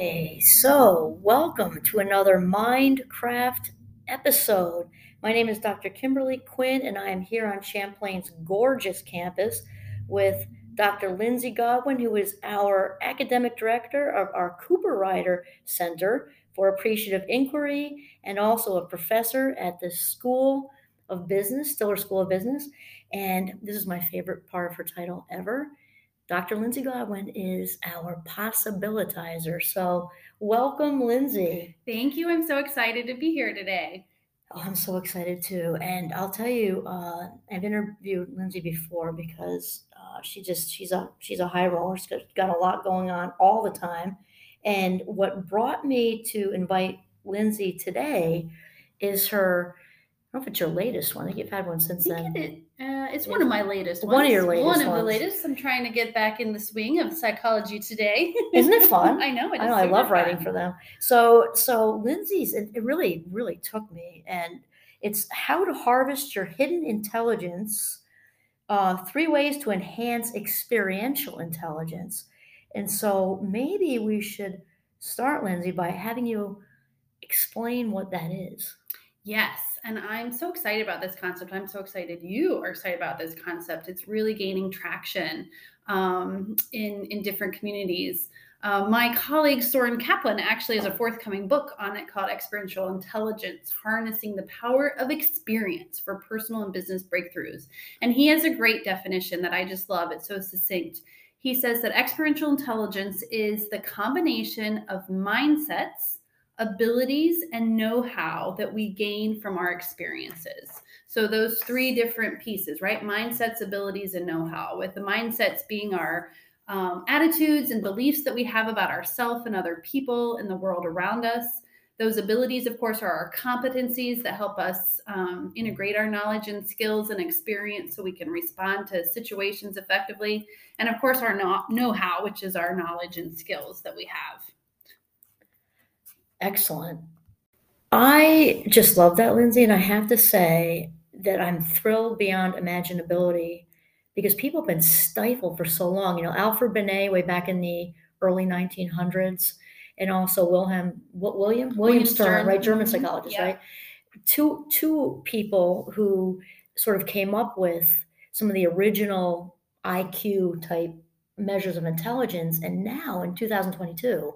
Okay, so welcome to another Mindcraft episode. My name is Dr. Kimberly Quinn, and I am here on Champlain's gorgeous campus with Dr. Lindsey Godwin, who is our academic director of our Cooperrider Center for Appreciative Inquiry and also a professor at the School of Business, Stiller School of Business. And this is my favorite part of her title ever. Dr. Lindsey Godwin is our possibilitizer. So, welcome, Lindsey. Thank you. I'm so excited to be here today. Oh, I'm so excited too. And I'll tell you, uh, I've interviewed Lindsey before because uh, she just she's a she's a high roller. She's got, got a lot going on all the time. And what brought me to invite Lindsey today is her don't know if it's your latest one. I think you've had one since then. It, uh, it's one of my latest Ones. One of your latest ones. One of ones. the latest. I'm trying to get back in the swing of psychology today. Isn't it fun? I know. It I know I love writing for them. So so Lindsey's it, it really really took me, and it's how to harvest your hidden intelligence. Uh, three ways to enhance experiential intelligence, and so maybe we should start, Lindsey, by having you explain what that is. Yes. And I'm so excited about this concept. I'm so excited you are excited about this concept. It's really gaining traction um, in, in different communities. Uh, my colleague Soren Kaplan actually has a forthcoming book on it called Experiential Intelligence Harnessing the Power of Experience for Personal and Business Breakthroughs. And he has a great definition that I just love. It's so succinct. He says that experiential intelligence is the combination of mindsets abilities and know how that we gain from our experiences. So, those three different pieces, right? Mindsets, abilities, and know how, with the mindsets being our um, attitudes and beliefs that we have about ourselves and other people in the world around us. Those abilities, of course, are our competencies that help us um, integrate our knowledge and skills and experience so we can respond to situations effectively. And of course, our know how, which is our knowledge and skills that we have. Excellent. I just love that, Lindsey, and I have to say that I'm thrilled beyond imaginability because people have been stifled for so long. You know, Alfred Binet way back in the early 1900s, and also Wilhelm Wi- William William William Stern, Stern. right, German Mhm. psychologist, Yeah. right? Two two people who sort of came up with some of the original IQ type measures of intelligence, and now in 2022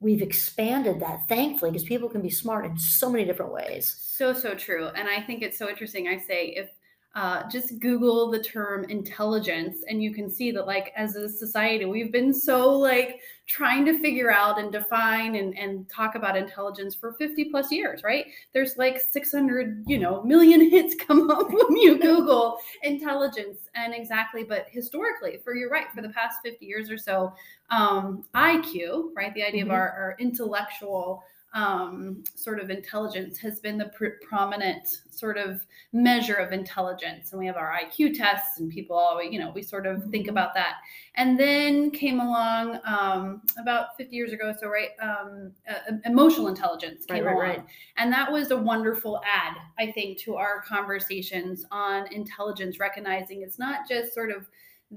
we've expanded that thankfully because people can be smart in so many different ways So, so true. And I think it's so interesting. I say, if uh, just Google the term intelligence, and you can see that, like, as a society, we've been so like trying to figure out and define and, and talk about intelligence for 50 plus years, right? There's like 600, you know, million hits come up when you Google intelligence. And exactly, but historically, for you're right, for the past 50 years or so, um, IQ, right? The idea Mhm. of our, our intellectual um, sort of intelligence has been the pr- prominent sort of measure of intelligence. And we have our IQ tests, and people always, you know, we sort of think Mhm. about that. And then came along um, about 50 years ago, so right, um, uh, emotional intelligence Right, came right, along. right. And that was a wonderful add, I think, to our conversations on intelligence, recognizing it's not just sort of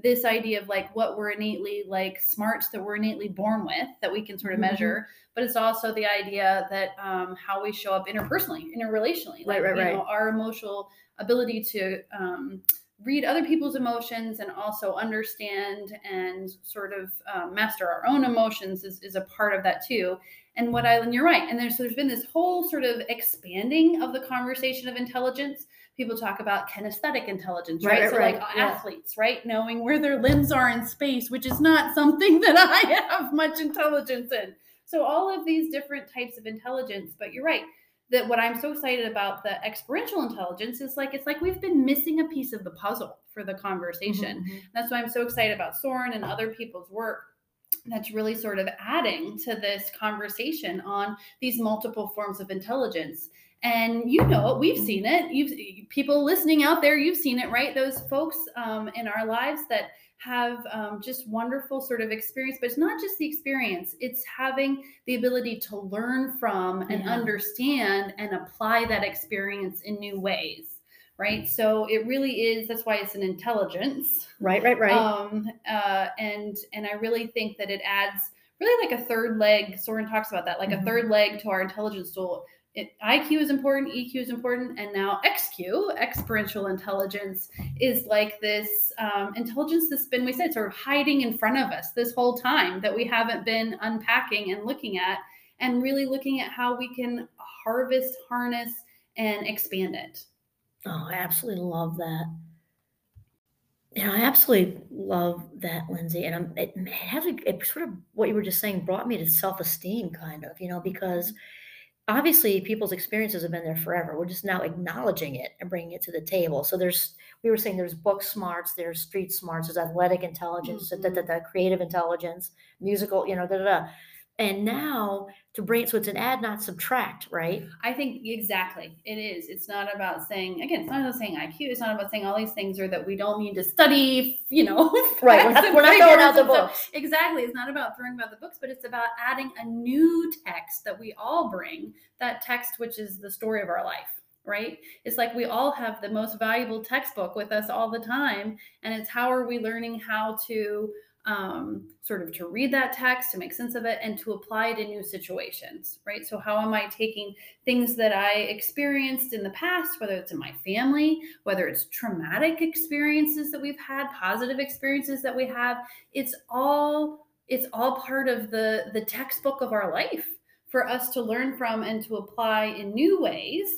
this idea of like what we're innately like smarts that we're innately born with that we can sort of Mhm. measure, but it's also the idea that um, how we show up interpersonally, interrelationally, Right, right, you right. know, our emotional ability to um, read other people's emotions and also understand and sort of um, master our own emotions is, is a part of that too. And what I, and you're right. And there's, so there's been this whole sort of expanding of the conversation of intelligence. People talk about kinesthetic intelligence, Right, right? so right. like Yeah. athletes, right? Knowing where their limbs are in space, which is not something that I have much intelligence in. So all of these different types of intelligence, but you're right. That what I'm so excited about the experiential intelligence is like it's like we've been missing a piece of the puzzle for the conversation. Mhm, mhm. That's why I'm so excited about Soren and other people's work that's really sort of adding to this conversation on these multiple forms of intelligence. And you know it, we've seen it. You've people listening out there, you've seen it, right? Those folks um, in our lives that have um, just wonderful sort of experience, but it's not just the experience, it's having the ability to learn from and Yeah. understand and apply that experience in new ways right so it really is that's why it's an intelligence Right, right, right. um, uh, and and I really think that it adds really like a third leg. Soren talks about that, like Mhm. a third leg to our intelligence stool. It, IQ is important, EQ is important, and now XQ, experiential intelligence, is like this um, intelligence that's been, we said, sort of hiding in front of us this whole time that we haven't been unpacking and looking at, and really looking at how we can harvest, harness, and expand it. Oh, I absolutely love that. You know, I absolutely love that, Lindsey. And I'm, it has a, it sort of what you were just saying brought me to self esteem, kind of, you know, because obviously people's experiences have been there forever. We're just now acknowledging it and bringing it to the table. So there's, we were saying there's book smarts, there's street smarts, there's athletic intelligence, da, da, da, da, creative intelligence, musical, you know, da, da, da. And now to bring it, so it's an add, not subtract, right? I think exactly it is. It's not about saying again. It's not about saying IQ. It's not about saying all these things or that we don't need to study. You know, Right. We're not, we're not throwing out the books. Exactly. It's not about throwing out the books, but it's about adding a new text that we all bring. That text, which is the story of our life. Right. It's like we all have the most valuable textbook with us all the time, and it's how are we learning how to um, sort of to read that text, to make sense of it, and to apply it in new situations, right? So, how am I taking things that I experienced in the past, whether it's in my family, whether it's traumatic experiences that we've had, positive experiences that we have? It's all it's all part of the the textbook of our life for us to learn from and to apply in new ways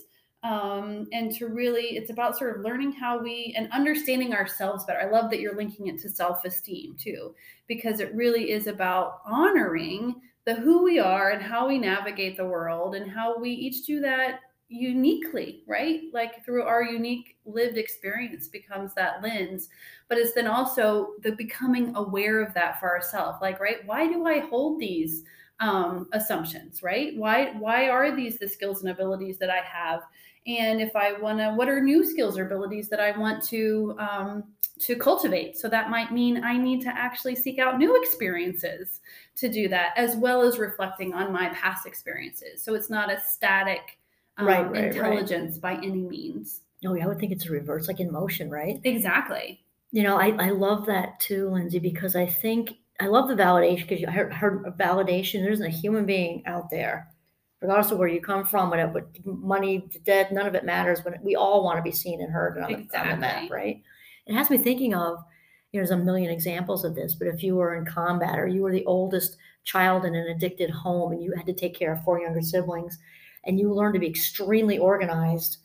um, and to really it's about sort of learning how we and understanding ourselves better. I love that you're linking it to self-esteem too because it really is about honoring the who we are and how we navigate the world and how we each do that uniquely right? Like through our unique lived experience becomes that lens but it's then also the becoming aware of that for ourselves like right why do i hold these um, assumptions right? Why why are these the skills and abilities that i have and if i want to what are new skills or abilities that i want to um, to cultivate so that might mean i need to actually seek out new experiences to do that as well as reflecting on my past experiences so it's not a static um, Right, right, right. intelligence by any means Oh, yeah, I would think it's a reverse, like in motion, right? exactly You know, I, I love that too, Lindsey, because I think I love the validation because I heard, heard validation. There isn't a human being out there, regardless of where you come from, whatever, what money, debt, none of it matters. But we all want to be seen and heard and on, the, on the map, right? It has me thinking of, you know, there's a million examples of this, but if you were in combat or you were the oldest child in an addicted home and you had to take care of four younger siblings and you learned to be extremely organized,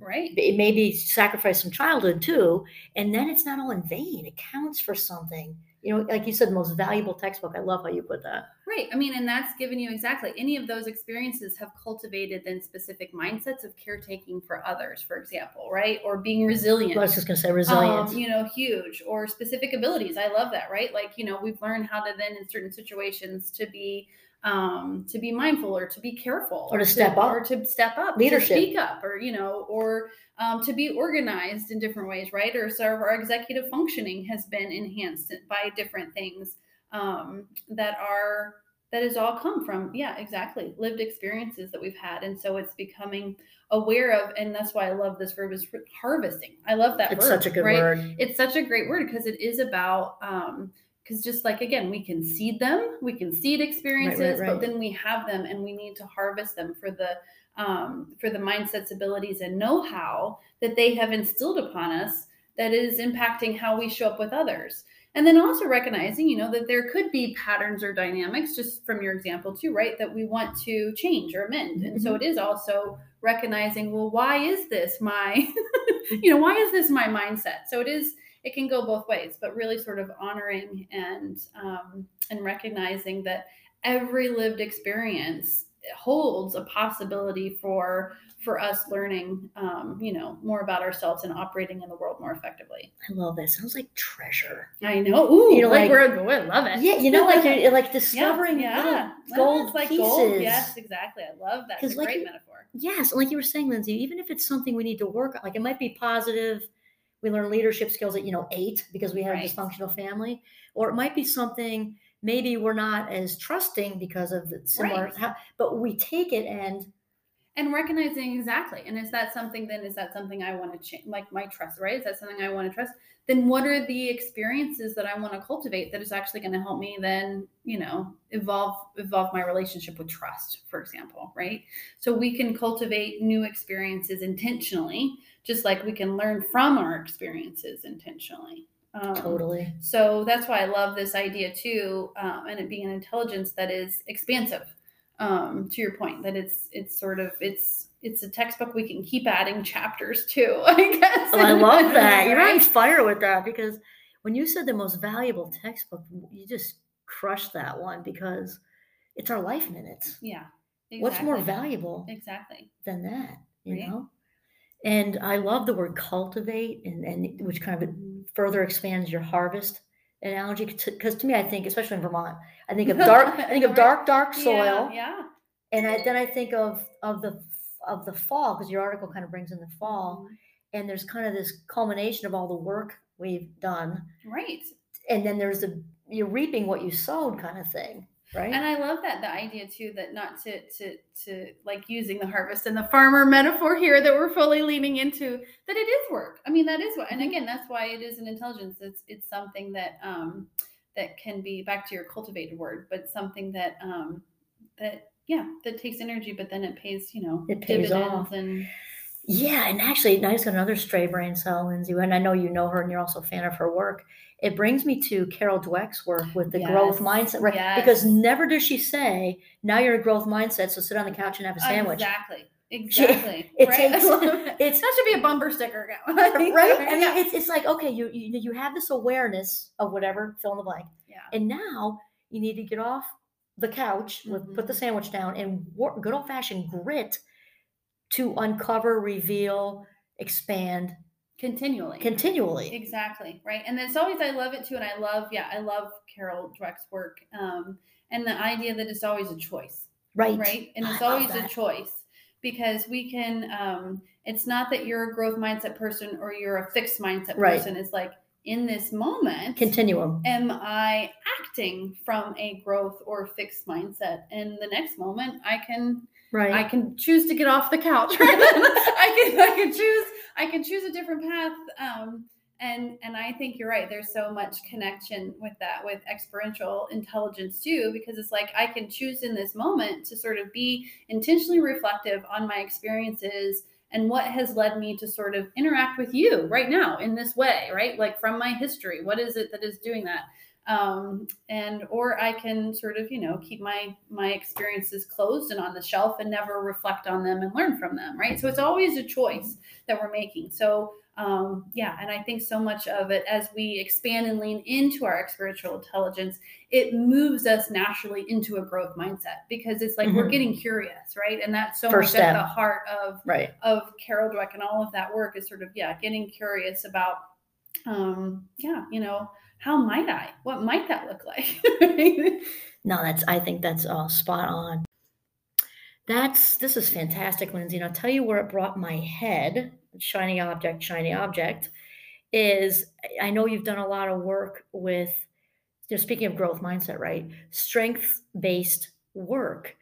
right it maybe sacrifice some childhood too and then it's not all in vain it counts for something you know like you said most valuable textbook i love how you put that Right. I mean, and that's given you exactly any of those experiences have cultivated then specific mindsets of caretaking for others, for example, right? Or being resilient. i was just going to say resilience Um, you know, huge or specific abilities. I love that, right? Like, you know, we've learned how to then in certain situations to be um to be mindful or to be careful Or to step up. or to step up Leadership. speak up or you know or um, to be organized in different ways right or so our executive functioning has been enhanced by different things um, that are that has all come from yeah exactly lived experiences that we've had and so it's becoming aware of and that's why i love this verb is harvesting i love that it's verb, such a good right? word it's such a great word because it is about um because just like again we can seed them we can seed experiences right. but then we have them and we need to harvest them for the um for the mindsets abilities and know-how that they have instilled upon us that is impacting how we show up with others. And then also recognizing you know that there could be patterns or dynamics just from your example too right that we want to change or amend and so it is also recognizing well why is this my you know why is this my mindset? So it is it can go both ways but really sort of honoring and um, and recognizing that every lived experience holds a possibility for for us learning um, you know more about ourselves and operating in the world more effectively. I love that. Sounds like treasure. I know. Ooh, You know, like, like- we're i love it. yeah you know like you're like discovering yeah, yeah. gold like pieces. Gold yes exactly. I love that. It's a like great metaphor. Yes like you were saying lindsey even if it's something we need to work on like it might be positive we learn leadership skills at you know eight because we had Right. a dysfunctional family or it might be something maybe we're not as trusting because of the similar Right. how, but we take it and and recognizing exactly and is that something then is that something i want to change like my trust right is that something i want to trust then what are the experiences that i want to cultivate that is actually going to help me then you know evolve evolve my relationship with trust for example right so we can cultivate new experiences intentionally just like we can learn from our experiences intentionally. Um, totally. so that's why i love this idea too um, and it being an intelligence that is expansive. Um, to your point that it's it's sort of it's it's a textbook we can keep adding chapters to i guess. Oh, i love that. You're on fire with that because when you said the most valuable textbook you just crushed that one because it's our life minutes. Yeah exactly. what's more valuable exactly. than that you right? know and i love the word cultivate and, and which kind of mm-hmm. further expands your harvest analogy because to, to, me i think especially in vermont i think of dark i think of dark dark soil yeah, yeah. and I, then i think of of the of the fall because your article kind of brings in the fall mm-hmm. and there's kind of this culmination of all the work we've done right and then there's a you're reaping what you sowed kind of thing right. And i love that the idea too that not to to to like using the harvest and the farmer metaphor here that we're fully leaning into that it is work. I mean that is what and mm-hmm. again that's why it is an intelligence. It's it's something that um that can be back to your cultivated word but something that um that yeah that takes energy but then it pays you know it pays off. and yeah and actually i just got another stray brain cell lindsey and i know you know her and you're also a fan of her work it brings me to Carol Dweck's work with the yes. growth mindset, right? Yes. Because never does she say, "Now you're a growth mindset, so sit on the couch and have a sandwich." Exactly. Exactly. It right? takes it's that should be a bumper sticker, right? I mean, yeah. it's it's like okay, you, you you have this awareness of whatever, fill in the blank, yeah. and now you need to get off the couch, mm-hmm. put the mm-hmm. sandwich down, and work, good old fashioned grit to uncover, reveal, expand, continually. continually. Exactly right? And it's always i love it too and i love yeah i love carol dweck's work um and the idea that it's always a choice right. right? And it's always a choice because we can um it's not that you're a growth mindset person or you're a fixed mindset right. person. It's like in this moment continuum. am i acting from a growth or fixed mindset? And the next moment i can right i can choose to get off the couch right i can i can choose I can choose a different path. Um, and and I think you're right. There's so much connection with that, with experiential intelligence too, because it's like I can choose in this moment to sort of be intentionally reflective on my experiences and what has led me to sort of interact with you right now in this way, right? Like from my history, what is it that is doing that? Um, and or I can sort of you know keep my my experiences closed and on the shelf and never reflect on them and learn from them right so it's always a choice that we're making so um, yeah and I think so much of it as we expand and lean into our experiential intelligence it moves us naturally into a growth mindset because it's like mm-hmm. we're getting curious right and that's so First much step. at the heart of right of Carol Dweck and all of that work is sort of yeah getting curious about um yeah you know how might I? What might that look like? no, that's I think that's uh, spot on. That's this is fantastic, Lindsey. And I'll tell you where it brought my head. Shiny object, shiny object. Is I know you've done a lot of work with. You know, speaking of growth mindset, right? Strength based work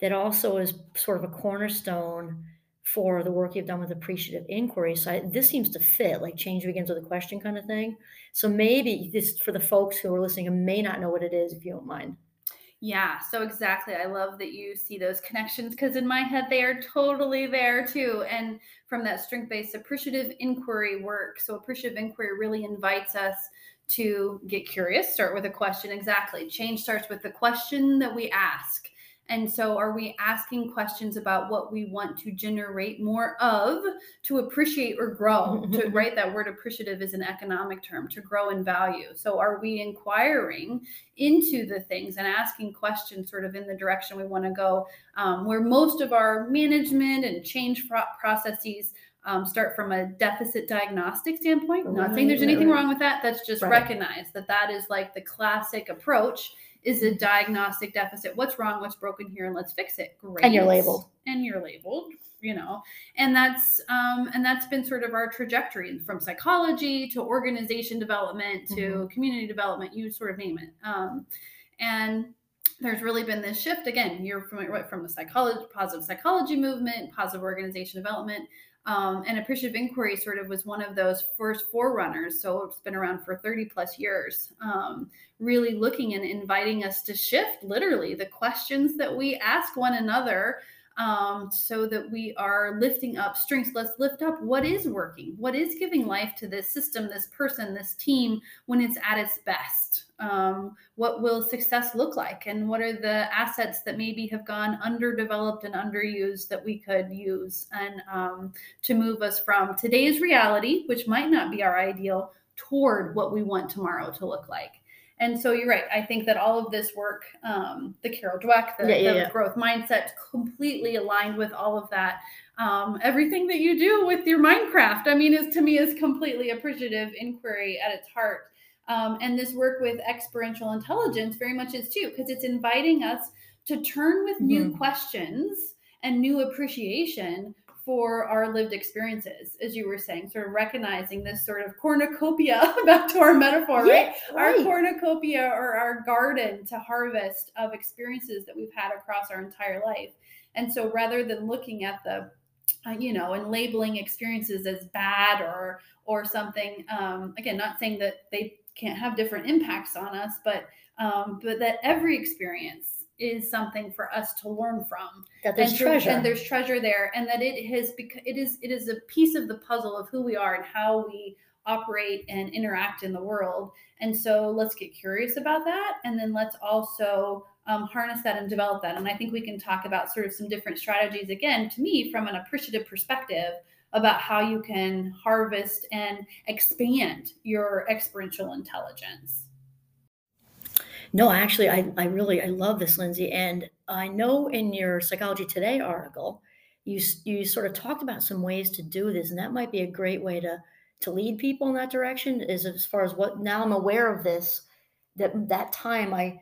that also is sort of a cornerstone for the work you've done with appreciative inquiry. So I, this seems to fit, like change begins with a question kind of thing. So maybe this for the folks who are listening and may not know what it is, if you don't mind. Yeah, so exactly. I love that you see those connections because in my head they are totally there too. And from that strength based appreciative inquiry work, so appreciative inquiry really invites us to get curious, start with a question. Exactly. Change starts with the question that we ask. And so, are we asking questions about what we want to generate more of to appreciate or grow? to right, that word appreciative is an economic term to grow in value. So, are we inquiring into the things and asking questions sort of in the direction we want to go, um, where most of our management and change processes um, start from a deficit diagnostic standpoint. Right, Not saying there's anything right. wrong with that. That's just right. recognize that that is like the classic approach is a diagnostic deficit. What's wrong? What's broken here? And let's fix it. Great. And you're labeled. And you're labeled. You know, and that's um, and that's been sort of our trajectory from psychology to organization development to mm-hmm. community development. You sort of name it. Um, and there's really been this shift again you're from from the psychology positive psychology movement positive organization development um, and appreciative inquiry sort of was one of those first forerunners so it's been around for 30 plus years. Um, really looking and inviting us to shift literally the questions that we ask one another um, so that we are lifting up strengths. Let's lift up what is working, what is giving life to this system, this person, this team when it's at its best. Um, what will success look like, and what are the assets that maybe have gone underdeveloped and underused that we could use, and um, to move us from today's reality, which might not be our ideal, toward what we want tomorrow to look like. And so you're right. I think that all of this work, um, the Carol Dweck, the, yeah, yeah, the yeah. growth mindset, completely aligned with all of that. Um, everything that you do with your Mindcraft, I mean, is to me is completely appreciative inquiry at its heart. Um, and this work with experiential intelligence very much is too, because it's inviting us to turn with mm-hmm. new questions and new appreciation for our lived experiences, as you were saying, sort of recognizing this sort of cornucopia, back to our metaphor, right? right? Our cornucopia or our garden to harvest of experiences that we've had across our entire life. And so rather than looking at the uh, you know, and labeling experiences as bad or or something. Um, again, not saying that they can't have different impacts on us, but um, but that every experience is something for us to learn from. That there's and, treasure. And there's treasure there. And that it has because it is it is a piece of the puzzle of who we are and how we operate and interact in the world. And so let's get curious about that. And then let's also um, harness that and develop that. And I think we can talk about sort of some different strategies again, to me, from an appreciative perspective about how you can harvest and expand your experiential intelligence. No, actually, I, I really I love this, Lindsey, and I know in your Psychology Today article, you you sort of talked about some ways to do this, and that might be a great way to to lead people in that direction. Is as far as what now I'm aware of this, that that time I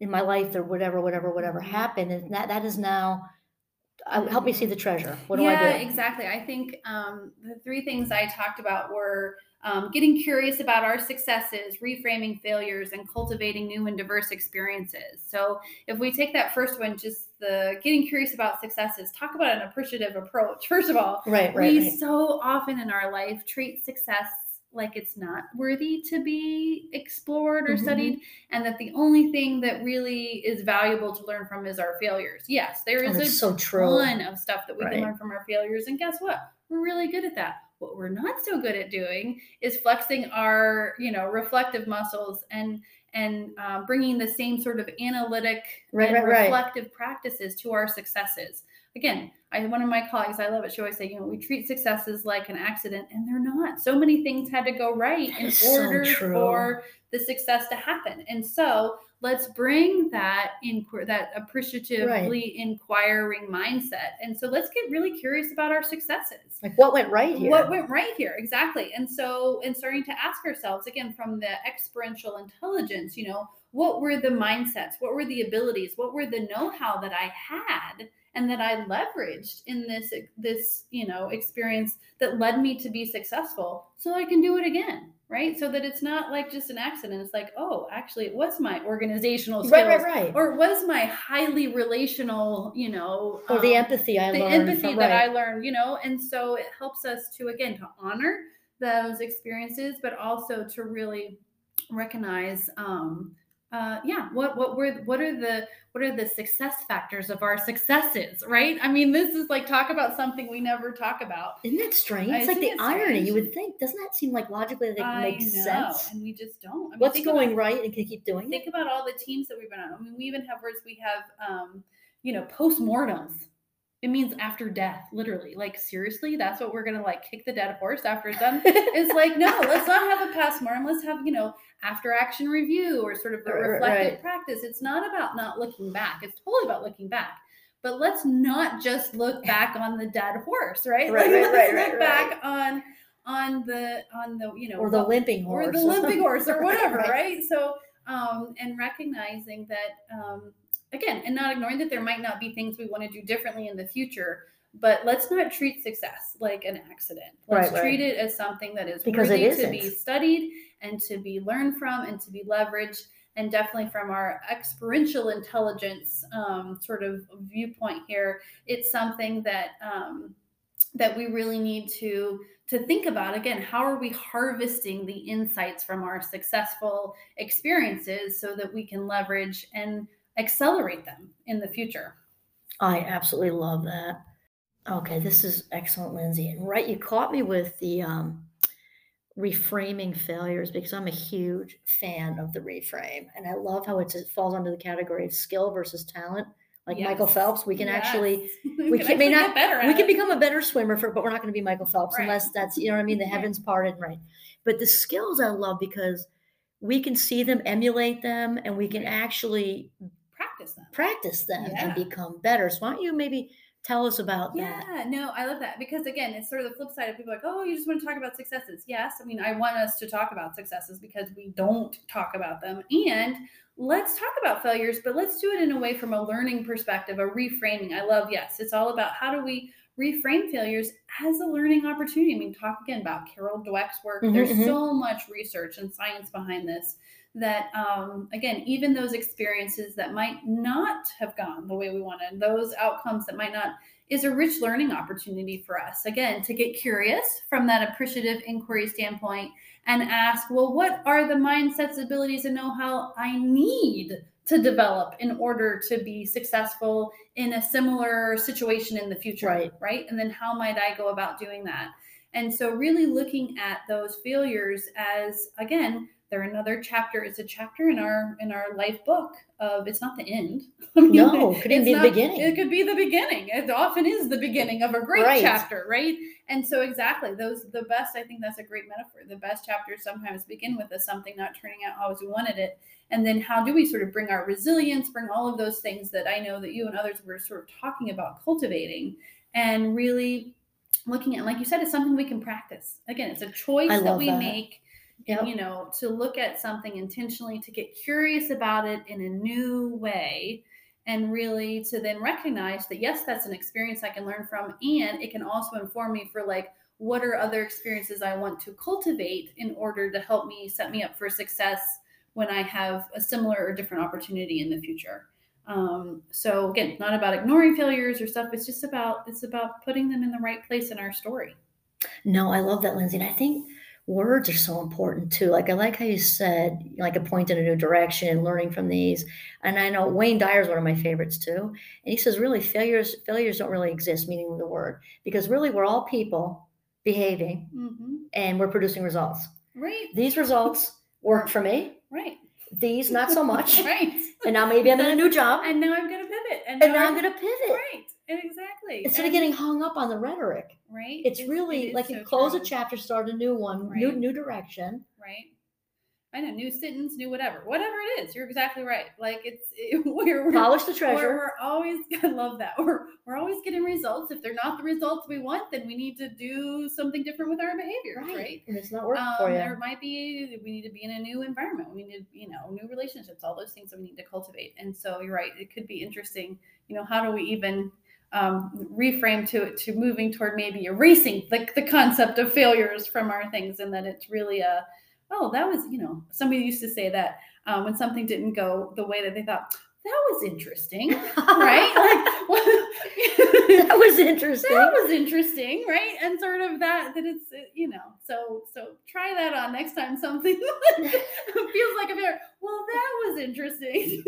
in my life or whatever, whatever, whatever mm-hmm. happened, and that that is now uh, help me see the treasure. What do yeah, I do? exactly. I think um, the three things I talked about were um, getting curious about our successes, reframing failures, and cultivating new and diverse experiences. So, if we take that first one, just the getting curious about successes, talk about an appreciative approach. First of all, right, right. We right. so often in our life treat success like it's not worthy to be explored or mm-hmm. studied and that the only thing that really is valuable to learn from is our failures yes there is oh, a so true. ton of stuff that we right. can learn from our failures and guess what we're really good at that what we're not so good at doing is flexing our you know reflective muscles and and uh, bringing the same sort of analytic right, and right, reflective right. practices to our successes again, I one of my colleagues, I love it. She always say, you know, we treat successes like an accident, and they're not. So many things had to go right in order so for the success to happen. And so let's bring that in that appreciatively right. inquiring mindset. And so let's get really curious about our successes. Like what went right here? What went right here? Exactly. And so and starting to ask ourselves again from the experiential intelligence, you know, what were the mindsets? What were the abilities? What were the know-how that I had? And that I leveraged in this this you know experience that led me to be successful so I can do it again right so that it's not like just an accident it's like oh actually it was my organizational skills right, right, right. or it was my highly relational you know or um, the empathy I learned. the learned empathy that right. I learned you know and so it helps us to again to honor those experiences but also to really recognize um uh, yeah what what were what are the what are the success factors of our successes right? I mean this is like talk about something we never talk about. Isn't that strange? It's like the irony you would think. Doesn't that seem like logically that makes sense? and we just don't. I mean, what's going about, right and can keep doing it? think it? about all the teams that we've been on. I mean we even have words we have um you know postmortems it means after death, literally. Like seriously, that's what we're gonna like kick the dead horse after it's done. it's like no, let's not have a past mortem. Let's have you know after action review or sort of the reflective right. practice. It's not about not looking back. It's totally about looking back. But let's not just look back on the dead horse, right? Right, like, right, right, look back on on the on the you know or the limping horse or the limping horse or whatever, right. right? So um and recognizing that um again, and not ignoring that there might not be things we want to do differently in the future, but let's not treat success like an accident. Let's right, treat right. it as something that is because worthy to be studied and to be learned from and to be leveraged and definitely from our experiential intelligence um, sort of viewpoint here, it's something that um, that we really need to to think about again how are we harvesting the insights from our successful experiences so that we can leverage and accelerate them in the future i absolutely love that okay this is excellent lindsey and right you caught me with the um, reframing failures because i'm a huge fan of the reframe and i love how it falls under the category of skill versus talent like yes. Michael Phelps. We can yes. actually we, we can, can may not we can become a better swimmer for, but we're not going to be Michael Phelps right. unless that's you know what I mean. The heavens parted, right? But the skills I love because we can see them, emulate them, and we can actually practice them, practice them, yeah. and become better. So why don't you maybe tell us about yeah, that? Yeah, no, I love that because again, it's sort of the flip side of people like, oh, you just want to talk about successes. Yes, I mean, I want us to talk about successes because we don't talk about them, and let's talk about failures, but let's do it in a way from a learning perspective, a reframing. I love, yes, it's all about how do we reframe failures as a learning opportunity. I mean, talk again about Carol Dweck's work. Mm-hmm, There's mm-hmm. so much research and science behind this that, um, again, even those experiences that might not have gone the way we wanted, those outcomes that might not, is a rich learning opportunity for us. Again, to get curious from that appreciative inquiry standpoint and ask, well, what are the mindsets, abilities, and know how I need to develop in order to be successful in a similar situation in the future? Right. Right. And then how might I go about doing that? And so, really looking at those failures as, again, they're another chapter. It's a chapter in our in our life book of it's not the end. I mean, no, it could be not, the beginning. It could be the beginning. It often is the beginning of a great right. chapter, right? And so exactly those the best. I think that's a great metaphor. The best chapters sometimes begin with a something not turning out how we wanted it, and then how do we sort of bring our resilience, bring all of those things that I know that you and others were sort of talking about cultivating, and really looking at, like you said, it's something we can practice. Again, it's a choice that we that. make yep. you know to look at something intentionally to get curious about it in a new way and really to then recognize that yes that's an experience i can learn from and it can also inform me for like what are other experiences i want to cultivate in order to help me set me up for success when i have a similar or different opportunity in the future um, so again not about ignoring failures or stuff it's just about it's about putting them in the right place in our story no i love that lindsey and i think words are so important too. Like I like how you said, like a point in a new direction, learning from these. And I know Wayne Dyer is one of my favorites too. And he says, really, failures failures don't really exist, meaning the word, because really we're all people behaving, mm-hmm. and we're producing results. Right. These results work for me. Right. These not so much. right. And now maybe I'm in a new job. And now I'm going to pivot. And now, and now I'm, I'm going to pivot. Exactly. Instead and, of getting hung up on the rhetoric. Right. It's, it's really it like so you close true. a chapter, start a new one, right. new new direction. Right. I know, new sentence, new whatever, whatever it is. You're exactly right. Like it's it, we're, we're polish the treasure. We're, we're, always I love that. We're we're always getting results. If they're not the results we want, then we need to do something different with our behavior, right? right? And it's not working um, for you. There might be we need to be in a new environment. We need you know new relationships. All those things that we need to cultivate. And so you're right. It could be interesting. You know, how do we even um, reframe to to moving toward maybe erasing the, the concept of failures from our things and that it's really a oh that was you know somebody used to say that um, when something didn't go the way that they thought that was interesting right? Like that was interesting. That was interesting right? And sort of that that it's you know so so try that on next time something feels like a bear well that was interesting.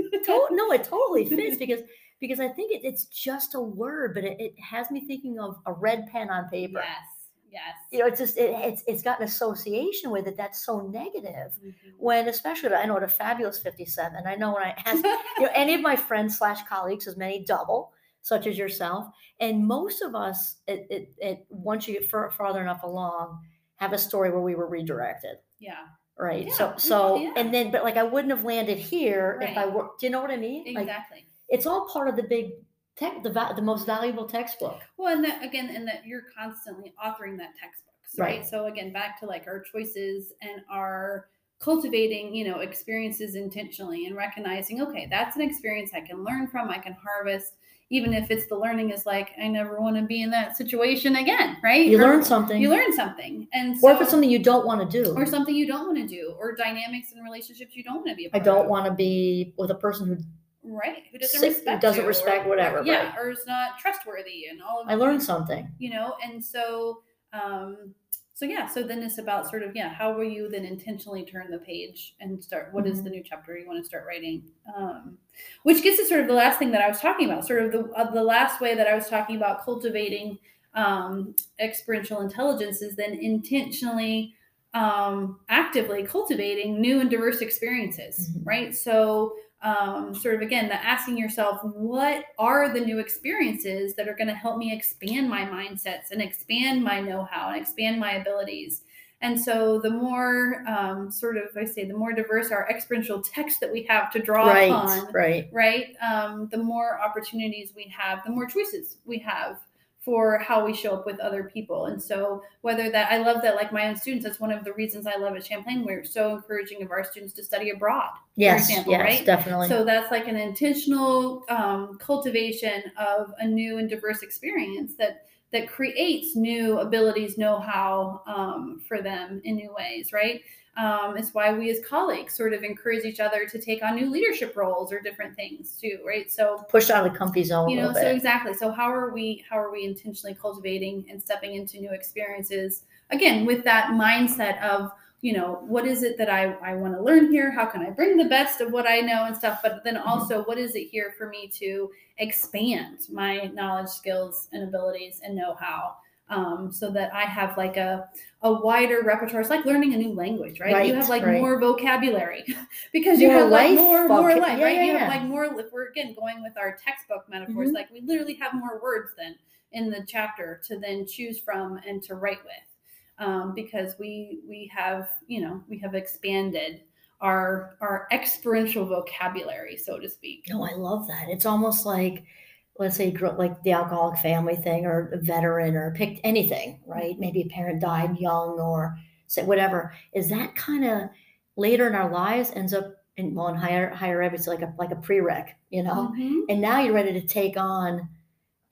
No it totally fits because because I think it, it's just a word, but it, it, has me thinking of a red pen on paper. Yes. Yes. You know, it's just it, it's it's got an association with it that's so negative. Mm-hmm. When especially I know a fabulous fifty-seven. I know when I ask you know any of my friends slash colleagues, as many double, such as yourself, and most of us, it, it, it once you get far, farther enough along, have a story where we were redirected. Yeah. Right. Yeah. So so yeah. and then but like I wouldn't have landed here right. if I were. Do you know what I mean? Exactly. Like, it's all part of the big tech, the, the most valuable textbook. Well, and that again, and that you're constantly authoring that textbook, right? right? So again, back to like our choices and our cultivating, you know, experiences intentionally and recognizing, okay, that's an experience I can learn from, I can harvest even if it's the learning is like i never want to be in that situation again right You Or learn something. you learn something and so, or if it's something you don't want to do. or something you don't want to do or dynamics in relationships you don't want to be I don't want to be with a person who right who doesn't respect doesn't respect or, whatever, yeah right. or is not trustworthy and all of I learned something. you know and so um so yeah so then it's about sort of yeah how will you then intentionally turn the page and start What is Mhm. the new chapter you want to start writing um which gets to sort of the last thing that i was talking about sort of the uh, the last way that i was talking about cultivating um experiential intelligence is then intentionally um actively cultivating new and diverse experiences Mhm. right so um, sort of again, the asking yourself, what are the new experiences that are going to help me expand my mindsets and expand my know how and expand my abilities? And so, the more um, sort of, I say, the more diverse our experiential text that we have to draw Right, upon, right. right? Um, the more opportunities we have, the more choices we have for how we show up with other people. And so, whether that, I love that, like my own students, that's one of the reasons I love at Champlain. We're so encouraging of our students to study abroad Yes, example, yes, right? definitely. so that's like an intentional um, cultivation of a new and diverse experience that that creates new abilities, know-how um, for them in new ways, right? Um, it's why we as colleagues sort of encourage each other to take on new leadership roles or different things too, right? So Push out of the comfy zone you know so bit. exactly. So how are we how are we intentionally cultivating and stepping into new experiences? Again with that mindset of you know what is it that i i want to learn here? How can i bring the best of what i know and stuff? But then also what is it here for me to expand my knowledge skills and abilities and know-how um, so that I have like a a wider repertoire. It's like learning a new language, right? you have like right. more vocabulary because you More have like more more life, yeah, right? yeah, you have like more. If we're again going with our textbook metaphors, Mhm. like we literally have more words than in the chapter to then choose from and to write with, um, because we we have you know we have expanded our our experiential vocabulary, so to speak. No, I love that. It's almost like, let's say, gr- like the alcoholic family thing, or a veteran, or picked anything, right? Maybe a parent died young, or say whatever. Is that kind of later in our lives ends up in well in higher higher ed? It's like a like a prereq, you know. Mhm. And now you're ready to take on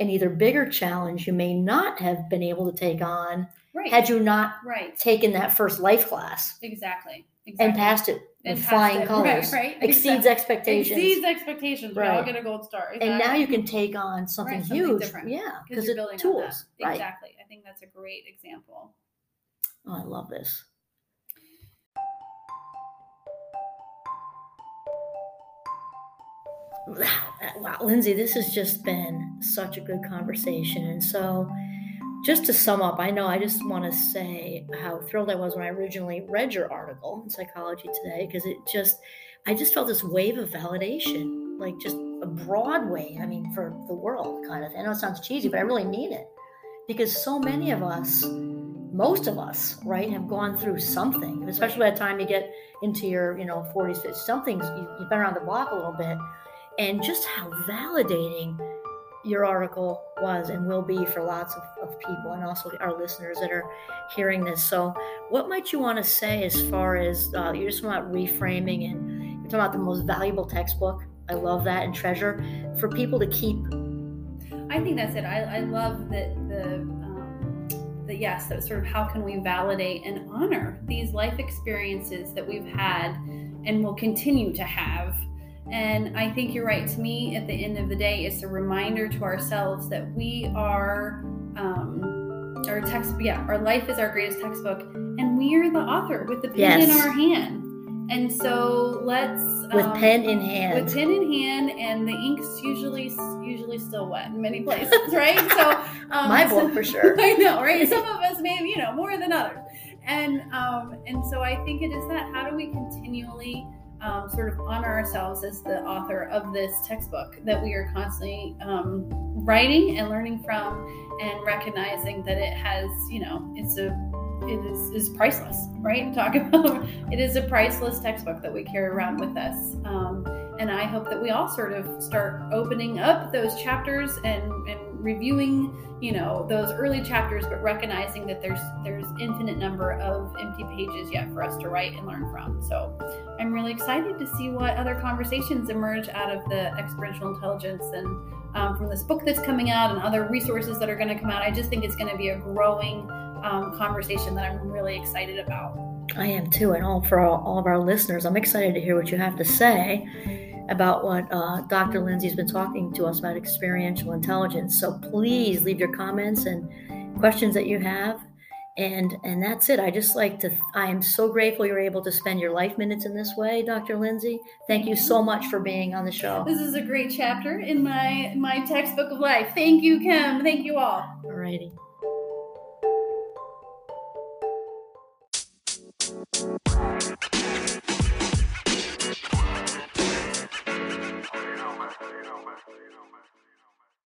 an either bigger challenge you may not have been able to take on Right. had you not right. taken that first life class Exactly. Exactly. and passed it And with passed flying it. colors. Right. right. Exceeds Exactly. expectations. Exceeds expectations. Right. We all get a gold star. and now you can take on something Right, something huge. different. Yeah, because building tools. on that. Right. Exactly. I think that's a great example. Oh, I love this. Wow, wow, Lindsey, this has just been such a good conversation. And so, just to sum up, I know I just want to say how thrilled I was when I originally read your article in Psychology Today because it just, I just felt this wave of validation, like just a broad wave. I mean, for the world, kind of. I know it sounds cheesy, but I really mean it because so many of us, most of us, right, have gone through something, especially by the time you get into your, you know, 40s, 50s, something's, you, you've been around the block a little bit. And just how validating your article was and will be for lots of, of people and also our listeners that are hearing this. So, what might you want to say as far as uh, you're just about reframing and you're talking about the most valuable textbook? I love that and treasure for people to keep. I think that's it. I, I love that the um, the yes, that sort of how can we validate and honor these life experiences that we've had and will continue to have. And I think you're right. To me, at the end of the day, it's a reminder to ourselves that we are um, our text. Yeah, our life is our greatest textbook, and we are the author with the pen in our hand. And so let's With um, pen in hand. with pen in hand, and the ink's usually usually still wet in many places, right? So um, My so- book for sure. I know, right? Some of us maybe you know more than others, and um, and so I think it is that how do we continually um, sort of honor ourselves as the author of this textbook that we are constantly um, writing and learning from, and recognizing that it has you know it's a it is is priceless, right? Talk about it is a priceless textbook that we carry around with us. Um, and I hope that we all sort of start opening up those chapters and, and reviewing, you know, those early chapters, but recognizing that there's there's infinite number of empty pages yet for us to write and learn from. So I'm really excited to see what other conversations emerge out of the experiential intelligence and um, from this book that's coming out and other resources that are going to come out. I just think it's going to be a growing um, conversation that I'm really excited about. I am too, and all for all, all, of our listeners, I'm excited to hear what you have to say about what uh, Dr. Lindsey's been talking to us about experiential intelligence. So please leave your comments and questions that you have. And and that's it. I just like to i am so grateful you're able to spend your life minutes in this way dr lindsey. Thank you so much for being on the show. This is a great chapter in my my textbook of life. Thank you kim. Thank you all. All righty